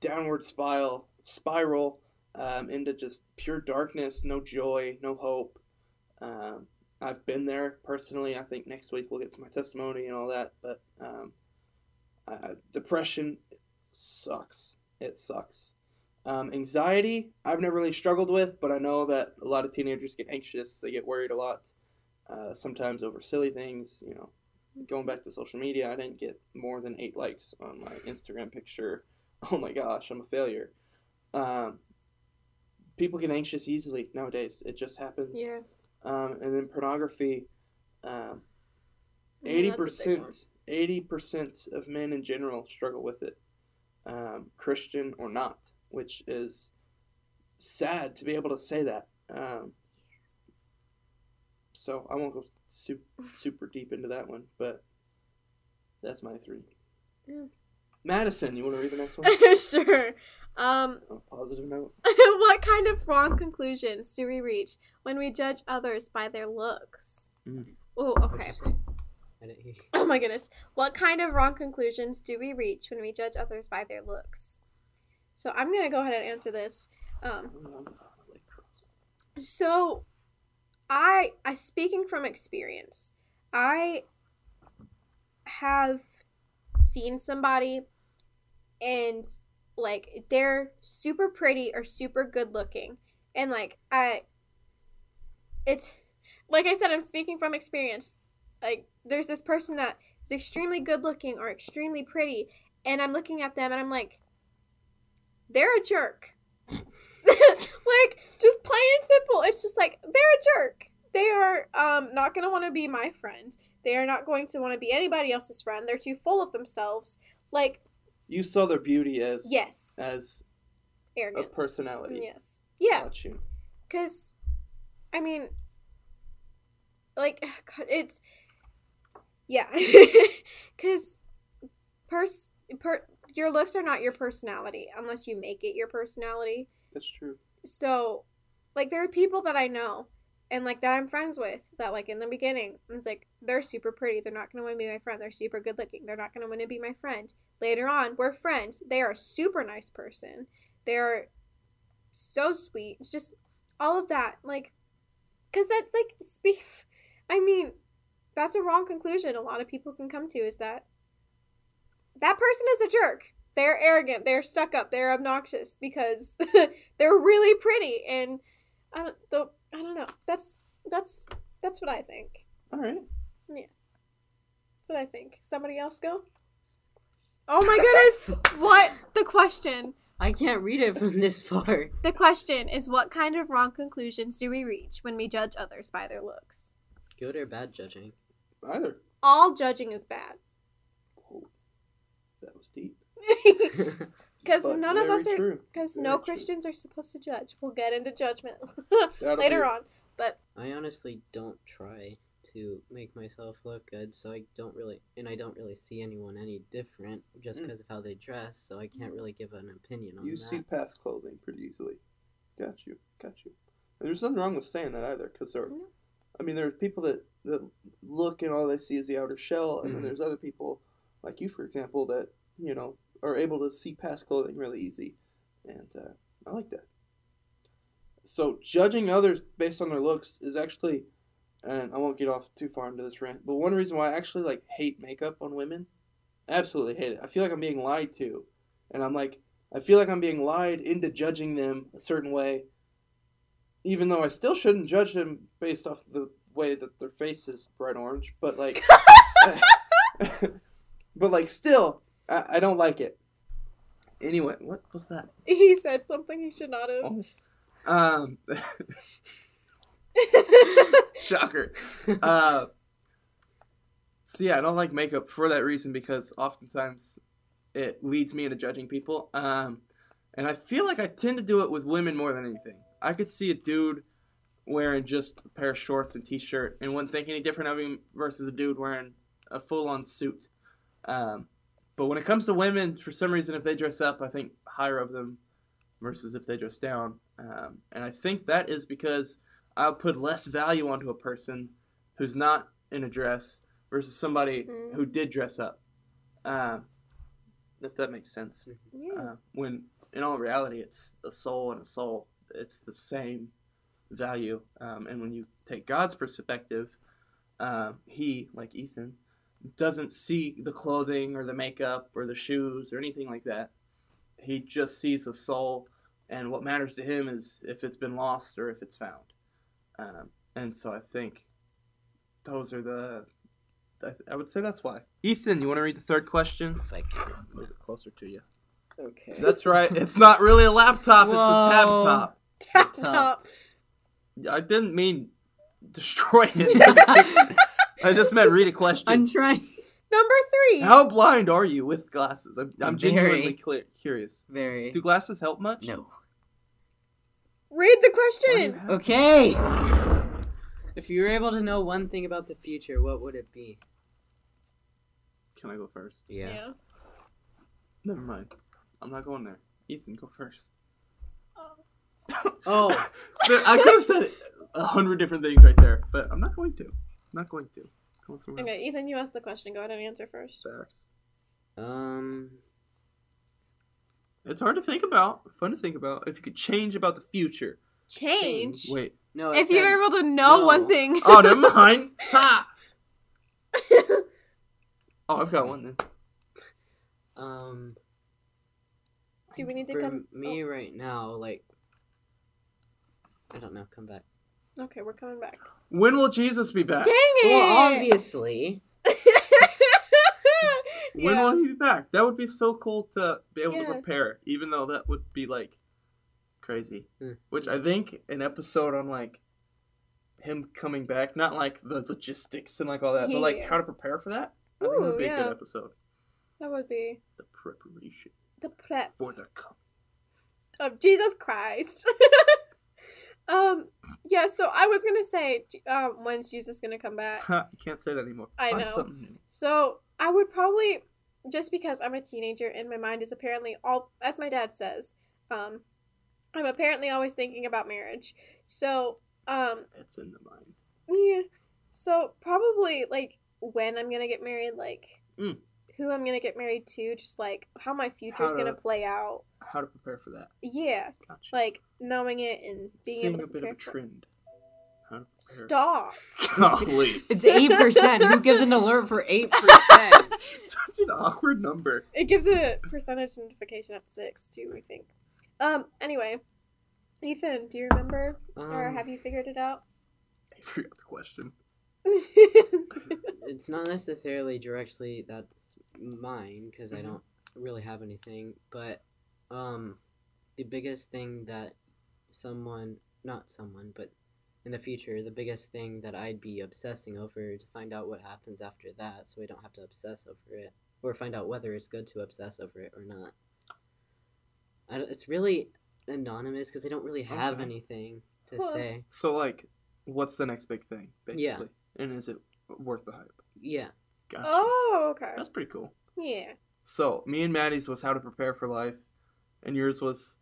downward spiral spiral um, into just pure darkness, no joy, no hope. Um, I've been there personally. I think next week we'll get to my testimony and all that. But um, uh, depression sucks. It sucks. Um, anxiety, I've never really struggled with, but I know that a lot of teenagers get anxious. They get worried a lot, uh, sometimes over silly things. You know, going back to social media, I didn't get more than eight likes on my Instagram picture. *laughs* Oh my gosh, I'm a failure. Um, people get anxious easily nowadays. It just happens. Yeah. Um, and then pornography, um, eighty that's a big one. percent, eighty percent of men in general struggle with it, um, Christian or not, which is sad to be able to say that. Um, so I won't go super super deep into that one, but that's my three. Yeah. Madison, you want to read the next one? *laughs* sure. Um, On a positive note. *laughs* what kind of wrong conclusions do we reach when we judge others by their looks? Mm. Oh, okay. you say? I didn't hear you. Oh my goodness. What kind of wrong conclusions do we reach when we judge others by their looks? So I'm gonna go ahead and answer this. Um, so I I speaking from experience, I have seen somebody and like they're super pretty or super good looking and like I it's like I said I'm speaking from experience. Like there's this person that is extremely good looking or extremely pretty and I'm looking at them and I'm like they're a jerk. *laughs* like just plain and simple. It's just like they're a jerk. They are um not going to want to be my friend. They are not going to want to be anybody else's friend. They're too full of themselves. Like You saw their beauty as yes, as arrogance. personality. Yes. Yeah, cuz I mean like *sighs* it's yeah. *laughs* cuz pers per your looks are not your personality unless you make it your personality. That's true. so like there are people that I know and like that I'm friends with that like in the beginning it's like they're super pretty they're not gonna want to be my friend they're super good looking they're not gonna want to be my friend later on we're friends they are a super nice person they're so sweet it's just all of that like because that's like speak *laughs* I mean that's a wrong conclusion a lot of people can come to is that that person is a jerk they're arrogant they're stuck up they're obnoxious because *laughs* they're really pretty and I don't though I don't know. That's that's that's what I think. All right. Yeah. That's what I think. Somebody else go? Oh my goodness. *laughs* what the question? I can't read it from this far. The question is what kind of wrong conclusions do we reach when we judge others by their looks? Good or bad judging? Either. All judging is bad. That was deep. *laughs* *laughs* Because none of us are because Very no true. Christians are supposed to judge. We'll get into judgment *laughs* later be- on. But I honestly don't try to make myself look good, so I don't really, and I don't really see anyone any different just Mm. because of how they dress. So I can't really give an opinion on You that. see past clothing pretty easily. Got you. Got you. And there's nothing wrong with saying that either, because there. No. I mean, there are people that that look and all they see is the outer shell, and then Mhm. there's other people, like you, for example, that you know are able to see past clothing really easy, and uh, I like that. So judging others based on their looks is actually, and I won't get off too far into this rant, but one reason why I actually like hate makeup on women, absolutely hate it. I feel like I'm being lied to, and I'm like, I feel like I'm being lied into judging them a certain way, even though I still shouldn't judge them based off the way that their face is bright orange. But like, *laughs* *laughs* but like, still, I, I don't like it. Anyway, what was that? he said something he should not have. Oh. Um, *laughs* shocker. Uh, so yeah, I don't like makeup for that reason because oftentimes it leads me into judging people. Um, and I feel like I tend to do it with women more than anything. I could see a dude wearing just a pair of shorts and t-shirt and wouldn't think any different of him versus a dude wearing a full-on suit. Um, but when it comes to women, for some reason, if they dress up, I think higher of them versus if they dress down. Um, and I think that is because I'll put less value onto a person who's not in a dress versus somebody Mhm. who did dress up. Um, if that makes sense. Yeah. Uh, when in all reality, it's a soul and a soul. It's the same value. Um, and when you take God's perspective, uh, He, like Ethan, doesn't see the clothing or the makeup or the shoes or anything like that. He just sees the soul, and what matters to him is if it's been lost or if it's found. Um, and so I think those are the. I, th- I would say that's why. Ethan, you want to read the third question? If I can. Move it closer to you. Okay. That's right. It's not really a laptop. It's a tab top. Tap Top. top. I didn't mean destroy it. *laughs* *laughs* I just meant read a question. I'm trying. Number three. How blind are you with glasses? I'm, I'm Very. genuinely clear, curious. Very. Do glasses help much? No. Read the Why do you question. Okay. If you were able to know one thing about the future, what would it be? Can I go first? Yeah. Never mind. I'm not going there. Ethan, go first. Oh. *laughs* But I could have said a hundred different things right there, but I'm not going to. I'm not going to. Going somewhere Okay, Ethan, you asked the question. Go ahead and answer first. else. Facts. Um. It's hard to think about. Fun to think about. If you could change about the future. Change. Wait. No. it If you said- were able to know No. one thing. Oh, never mind. *laughs* Ha! *laughs* Oh, I've got one then. Um. Do we need to For come? me right now, like. I don't know. Come back. Okay, we're coming back. When will Jesus be back? Dang it! Well, obviously. *laughs* When Yeah. will he be back? That would be so cool to be able to prepare, even though that would be like crazy. Hmm. Which I think an episode on like him coming back, not like the logistics and like all that, but like how to prepare for that. I think that would be a yeah. good episode. That would be The preparation the prep for the come. of Jesus Christ. *laughs* um, yeah. So I was gonna say, um, when's Jesus gonna come back? *laughs* you can't say that anymore. I Find know. So I would probably just because I'm a teenager and my mind is apparently all as my dad says, um, I'm apparently always thinking about marriage. So, um, It's in the mind. yeah. So probably like when I'm gonna get married, like Mm. who I'm gonna get married to, just like how my future's How gonna to- play out. How to prepare for that. Yeah, Gotcha. like knowing it and being Seeing able to a bit of a trend. How to prepare. Stop. *laughs* Golly. It's eight percent. Who gives an alert for eight percent? *laughs* Such an awkward number. It gives a percentage notification at six too. I think. Um. Anyway, Ethan, do you remember or Um, have you figured it out? I forgot the question. *laughs* it's not necessarily directly that's mine because I Mhm. don't really have anything. But um, the biggest thing that someone, not someone, but in the future, the biggest thing that I'd be obsessing over to find out what happens after that, so I don't have to obsess over it, or find out whether it's good to obsess over it or not. I don't, it's really anonymous because I don't really have Okay. anything to Well, say. So, like, what's the next big thing, basically? Yeah. And is it worth the hype? Yeah. Gotcha. oh, okay. That's pretty cool. Yeah. So, me and Maddie's was how to prepare for life, and yours was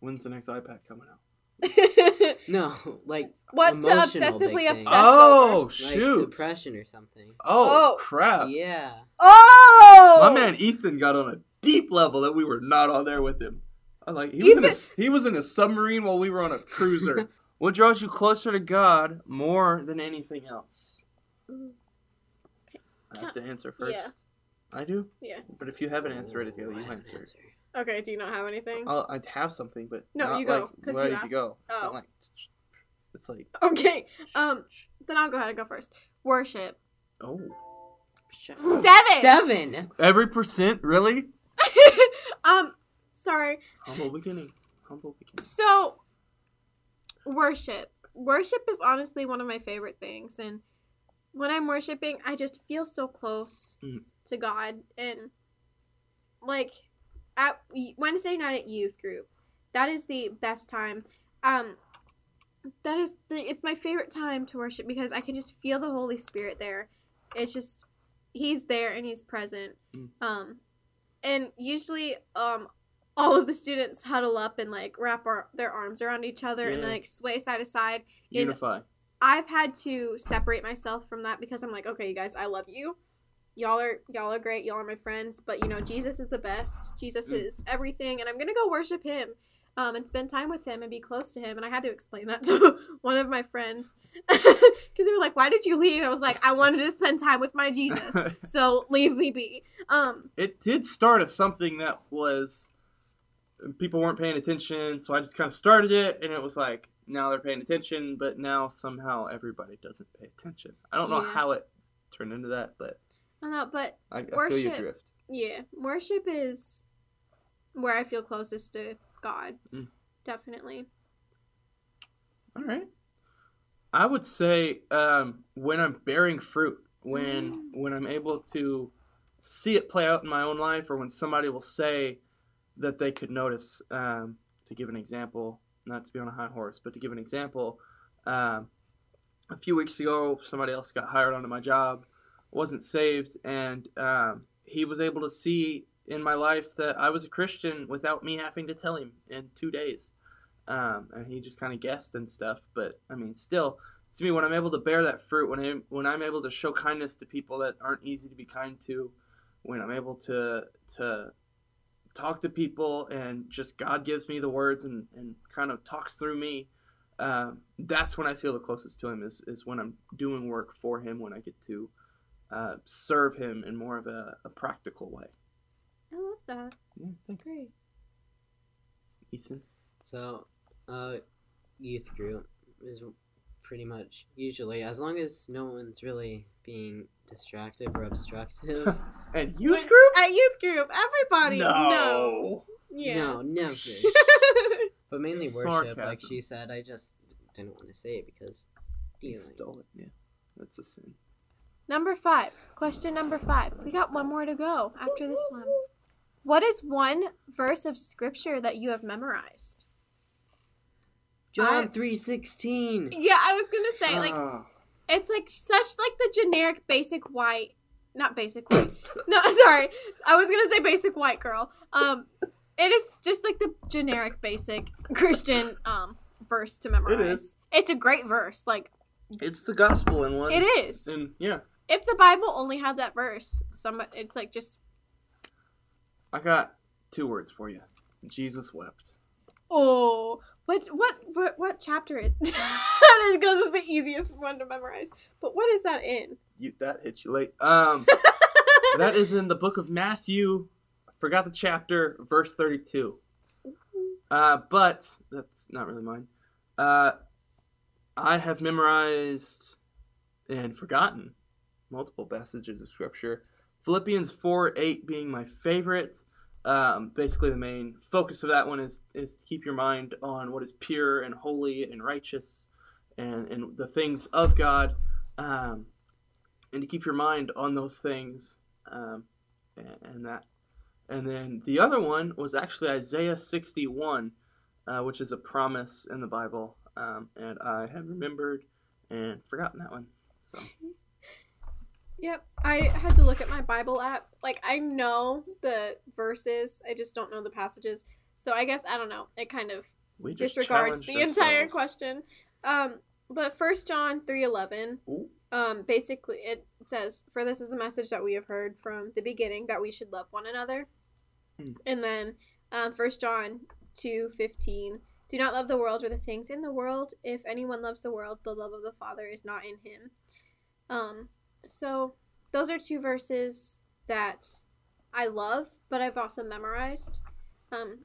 when's the next iPad coming out? *laughs* No, like What's to Emotional obsessively big obsess thing. Oh, over? shoot. like depression or something. oh, Oh. crap. Yeah. Oh, My man Ethan got on a deep level that we were not on there with him. I like he was in a, he was in a submarine while we were on a cruiser. *laughs* what draws you closer to God more than anything else? I have to answer first. Yeah. I do. Yeah. But if you have an answer ready to go, you have an answer. answer. Okay. Do you not have anything? I'll, I'd have something, but No, not you go, like 'cause you ready to asked. go. It's Oh. not like it's like Okay. Um. Then I'll go ahead and go first. Worship. oh Seven. *gasps* Seven. every percent really *laughs* um. Sorry. humble beginnings. Humble beginnings. So, worship. Worship is honestly one of my favorite things. And when I'm worshiping, I just feel so close Mm. to God. And, like, at Wednesday night at youth group, that is the best time. Um, that is the, it's my favorite time to worship because I can just feel the Holy Spirit there. It's just he's there and he's present. Mm. Um and usually um all of the students huddle up and like wrap our, their arms around each other and Yeah. then like sway side to side. Unify. I've had to separate myself from that because I'm like, okay, you guys, I love you. Y'all are y'all are great. Y'all are my friends, but you know, Jesus is the best. Jesus Mm. is everything, and I'm gonna go worship Him, um, and spend time with Him and be close to Him. And I had to explain that *laughs* to one of my friends *laughs* because they were like, "Why did you leave?" I was like, "I wanted to spend time with my Jesus, *laughs* so leave me be." Um, it did start as something that was people weren't paying attention, so I just kind of started it, and it was like now they're paying attention, but now somehow everybody doesn't pay attention. I don't know Yeah. how it turned into that, but I know, but I, I feel you Worship. drift. yeah, worship is where I feel closest to God. Mm. Definitely. All right. I would say um, when I'm bearing fruit, when Mm. when I'm able to see it play out in my own life, or when somebody will say that they could notice. Um, to give an example, not to be on a high horse, but to give an example, um, a few weeks ago, somebody else got hired onto my job, wasn't saved, and um, he was able to see in my life that I was a Christian without me having to tell him in two days um, and he just kind of guessed and stuff. But I mean, still, to me, when I'm able to bear that fruit, when I when I'm able to show kindness to people that aren't easy to be kind to, when I'm able to to talk to people and just God gives me the words and, and kind of talks through me, um, that's when I feel the closest to Him. Is is when I'm doing work for Him, when I get to uh, serve Him in more of a, a practical way. I love that. Yeah, thanks, Great. Ethan. So, uh, youth group is pretty much usually as long as no one's really being distractive or obstructive. *laughs* And youth Wait, group? At youth group, everybody. No. Yeah. No, never. *laughs* But mainly worship, like she said. I just didn't want to say it because You stealing. stole it. Yeah, that's a sin. Number five. Question number five. We got one more to go after this one. What is one verse of scripture that you have memorized? John three sixteen. Yeah, I was gonna say like Ah. it's like such like the generic basic white, not basic white. *laughs* no, sorry, I was gonna say basic white girl. Um, it is just like the generic basic Christian um verse to memorize. is. It's a great verse. Like it's the gospel in one. it is. And yeah, If the Bible only had that verse, some it's like just I got two words for you. Jesus wept. oh. What what what what chapter it? *laughs* because it's the easiest one to memorize. But what is that in? You that hit you late. Um, *laughs* that is in the book of Matthew. I forgot the chapter, verse thirty-two. Uh, but that's not really mine. Uh, I have memorized and forgotten multiple passages of scripture. Philippians four eight being my favorite. Um, basically, the main focus of that one is is to keep your mind on what is pure and holy and righteous, and and the things of God, um, and to keep your mind on those things, um, and, and that. And then the other one was actually Isaiah sixty one, uh, which is a promise in the Bible, um, and I had remembered and forgotten that one. So Yep. I had to look at my Bible app. Like I know the verses, I just don't know the passages. So I guess I don't know. It kind of disregards the entire question. Um but first John 3:11 Ooh. um basically it says for this is the message that we have heard from the beginning that we should love one another. Hmm. And then um first John 2:15 do not love the world or the things in the world. If anyone loves the world, the love of the Father is not in him. Um so those are two verses that I love, but I've also memorized. Um,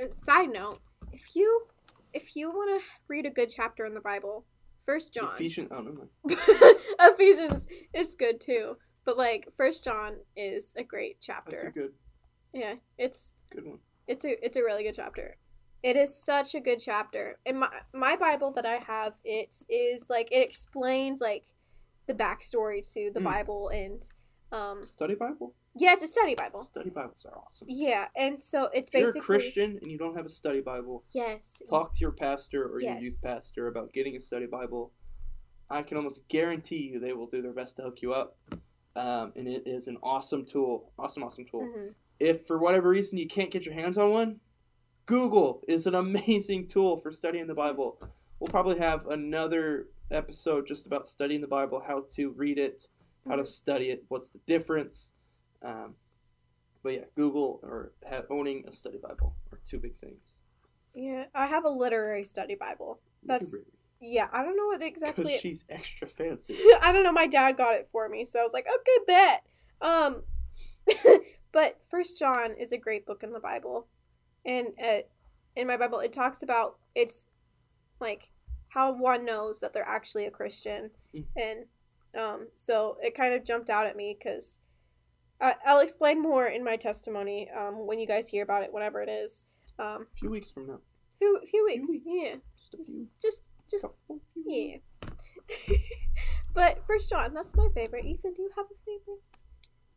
uh, side note: if you if you want to read a good chapter in the Bible, First John, Ephesians. Oh, mind. *laughs* Ephesians is good too. But like First John is a great chapter. That's a good, yeah, it's good one. it's a it's a really good chapter. It is such a good chapter. In my my Bible that I have, it is like it explains like the backstory to the Mm. Bible and um Study Bible. Yeah, it's a study Bible. Study Bibles are awesome. Yeah, and so it's If you're basically a Christian and you don't have a study Bible, Yes. talk to your pastor or your youth pastor about getting a study Bible. I can almost guarantee you they will do their best to hook you up. Um, and it is an awesome tool. Awesome, awesome tool. Mhm. If for whatever reason you can't get your hands on one, Google is an *laughs* amazing tool for studying the Bible. We'll probably have another episode just about studying the Bible, how to read it, how to study it, what's the difference. Um, but yeah, Google or ha- owning a study Bible are two big things. Yeah, I have a literary study Bible. That's yeah. I don't know what exactly. because she's extra fancy. *laughs* I don't know. My dad got it for me, so I was like, okay, bet. Um, *laughs* but First John is a great book in the Bible, and uh, in my Bible, it talks about it's like how one knows that they're actually a Christian, Mm. and um, so it kind of jumped out at me because I'll explain more in my testimony um, when you guys hear about it, whatever it is. Um, A few weeks from now, few few Few weeks, weeks. yeah, just just just just yeah. *laughs* but First John, that's my favorite. Ethan, do you have a favorite?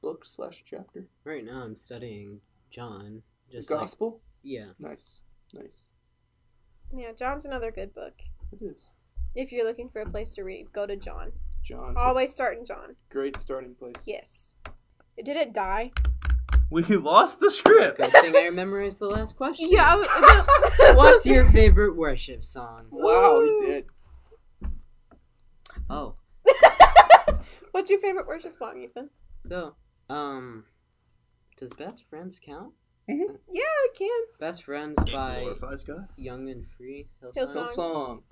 book slash chapter. Right now, I'm studying John. The Just like gospel. yeah, Nice, nice. Yeah, John's another good book. It is. If you're looking for a place to read, go to John. John. Always start in John. great starting place. Yes. Did it die? We lost the script. good thing I memorized the last question. Yeah. I was- *laughs* What's your favorite worship song? Wow, Woo. he did. Oh, *laughs* What's your favorite worship song, Ethan? so um, does Best Friends count? Yeah, I can. Best Friends by Glorifies God. Young and Free. Hillsong. Hillsong. song.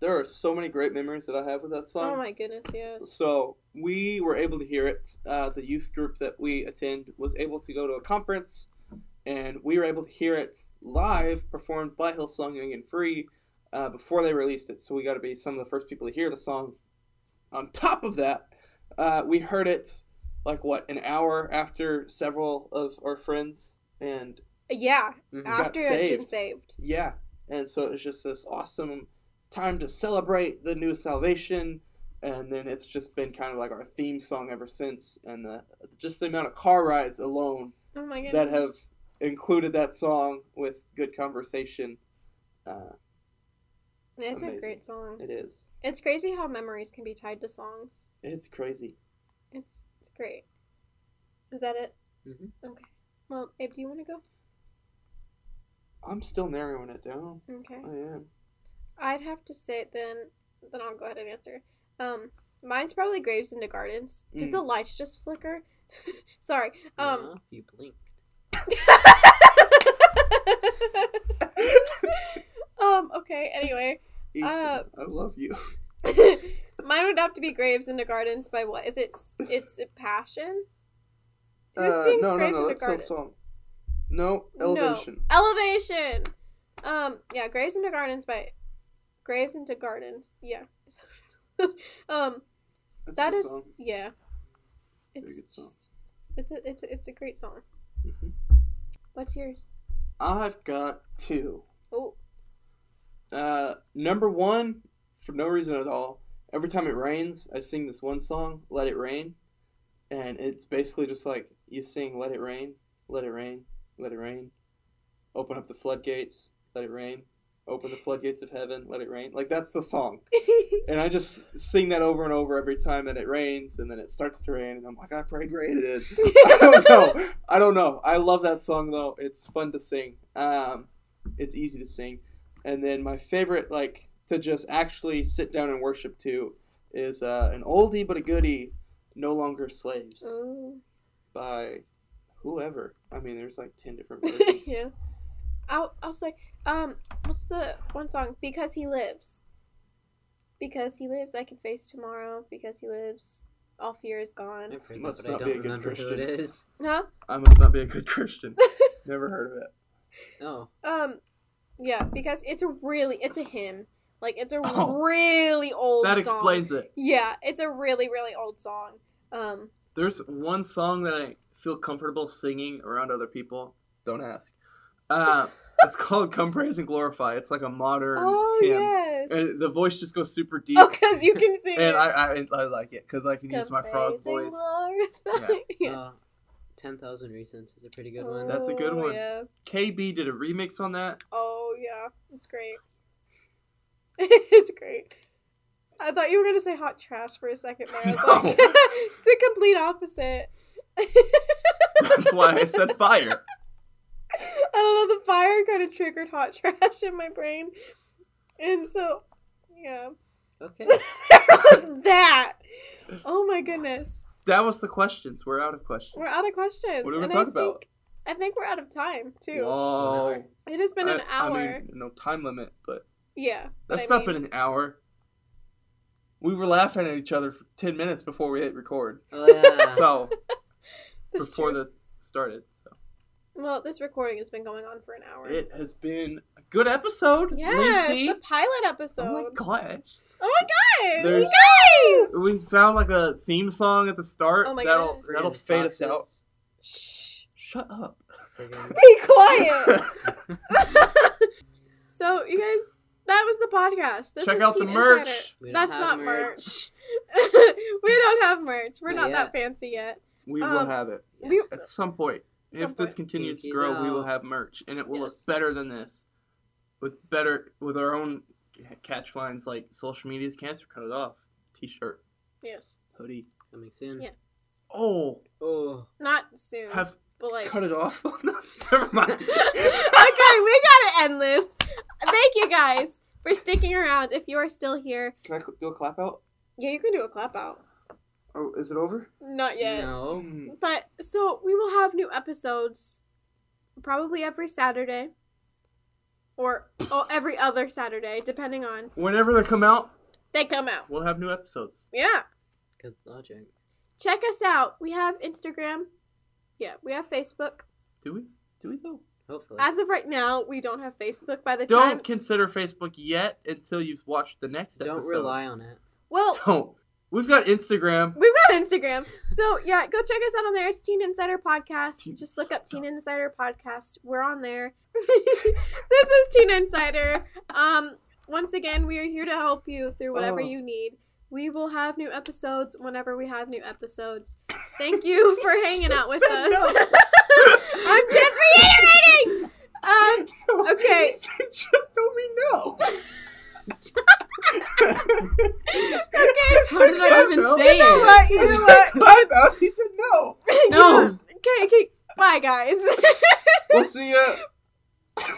There are so many great memories that I have with that song. Oh my goodness, yes. So we were able to hear it. Uh, the youth group that we attend was able to go to a conference, and we were able to hear it live, performed by Hillsong Young and Free, uh, before they released it. So we got to be some of the first people to hear the song. On top of that, uh, we heard it like what an hour after several of our friends, and Yeah, after it had been saved. yeah, and so it was just this awesome time to celebrate the new salvation, and then it's just been kind of like our theme song ever since. And the just the amount of car rides alone Oh that have included that song with good conversation, uh, It's a great song. it is. It's crazy how memories can be tied to songs. It's crazy. It's it's great. Is that it? Mhm. Okay. Well, Abe, do you want to go? I'm still narrowing it down. Okay. I am. I'd have to say then. Then I'll go ahead and answer. Um, mine's probably Graves into Gardens. Did Mm. the lights just flicker? *laughs* Sorry. Um. No, you blinked. *laughs* um. Okay. Anyway, Ethan, Uh, I love you. *laughs* mine would have to be Graves into Gardens by what? Is it? It's a Passion. Who Uh, sings no, no, Graves no. into That's the Gardens? song. No, Elevation. No. elevation. Um. Yeah. Graves into Gardens by Graves into Gardens. Yeah. *laughs* um. That's That a good is. song. Yeah. It's just- it's a it's a, it's a great song. Mhm. What's yours? I've got two. Oh. Uh, number one, for no reason at all. Every time it rains, I sing this one song, "Let It Rain," and it's basically just like you sing "Let It Rain, Let It Rain, Let It Rain," open up the floodgates, let it rain, open the floodgates of heaven, let it rain. Like that's the song, *laughs* and I just sing that over and over every time that it rains, and then it starts to rain, and I'm like, I prayed is. *laughs* I don't know. I don't know. I love that song though. It's fun to sing. Um, it's easy to sing. And then my favorite, like to just actually sit down and worship to, is uh, an oldie but a goodie, "No Longer Slaves" Oh. By whoever. I mean, there's like ten different *laughs* versions. yeah. I'll I'll say um what's the one song because he lives. Because he lives, I can face tomorrow. Because he lives, all fear is gone. I've heard Must not I be a don't good remember Christian. it is. Huh? I must not be a good Christian. *laughs* Never heard of it. Oh, Um, yeah, because it's a really it's a hymn. Like it's a Oh. really old. That song. explains it. Yeah, it's a really really old song. Um, There's one song that I feel comfortable singing around other people. Don't ask. Uh, *laughs* it's called "Come Praise and Glorify." It's like a modern oh hymn, yes. and the voice just goes super deep. Oh, because you can sing. And it. I, I I like it because I can use my frog voice. glorify. Yeah. *laughs* uh, 10,000 Reasons is a pretty good one. That's a good one. Yeah. KB did a remix on that. Oh yeah, it's great. *laughs* it's great. I thought you were gonna say hot trash for a second there. *laughs* No. like, *laughs* it's the complete opposite. That's why I said fire. *laughs* I don't know. The fire kind of triggered hot trash in my brain, and so yeah, Okay. there was that. Oh my goodness, That was the questions. We're out of questions. we're out of questions. What are we and gonna I talk about? think- I think we're out of time too. Whoa. It has been an hour. I mean, no time limit, but yeah, but that's I not mean- been an hour. We were laughing at each other for 10 minutes before we hit record. Oh, yeah. *laughs* So, *laughs* That's before true. the started. So. well, this recording has been going on for an hour. It has been a good episode. yes, lengthy. the pilot episode. Oh my gosh. Oh my god! There's- You guys! We found like a theme song at the start. Oh my that'll goodness. that'll And fade us out. Shh. Shut up. Be quiet. *laughs* so, you guys, that was the podcast. This Check is out the merch. Insider. We don't That's not merch. merch. *laughs* we don't have merch. We're Not not that fancy yet. we will Um, have it We, at some point. Some if this continues to Pinkies grow, we will have merch, and it will Yes. look better than this, with better with our own catch lines like "Social media's cancer, cut it off." T-shirt, yes. hoodie. Coming soon. Yeah. Oh, Oh. Not soon. have but like. cut it off. *laughs* Never mind. *laughs* okay, we gotta end this. Thank you guys for sticking around. If you are still here, Can I do a clap out? yeah, you can do a clap out. Oh, is it over? Not yet. No. But so we will have new episodes probably every Saturday. Or oh, every other Saturday, depending on Whenever they come out, they come out. we'll have new episodes. Yeah. Good logic. Check us out. We have Instagram. Yeah, we have Facebook. Do we? Do we though? Hopefully. As of right now, we don't have Facebook by the time. Don't time consider Facebook yet until you've watched the next episode. Don't rely on it. Well, *laughs* Don't. We've got Instagram. We've got Instagram. So yeah, go check us out on there. It's Teen Insider Podcast. Teen- Just look up Teen Insider Podcast. We're on there. *laughs* this is Teen Insider. Um, once again, we are here to help you through whatever Oh. you need. We will have new episodes whenever we have new episodes. Thank you for hanging out with *laughs* us. no. I'm just reiterating. Um, *laughs* Okay. *laughs* Just told me no. okay. How did I even No. say You know it? what? You know what? Clap out. He said no. *laughs* No. Okay. Okay. Bye, guys. We'll see ya.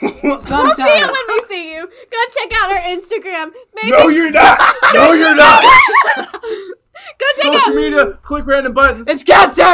We'll see you when we see you. Go check out our Instagram. Maybe no, you're not. No, you're not. go check out Social media. Click random buttons. It's cancer!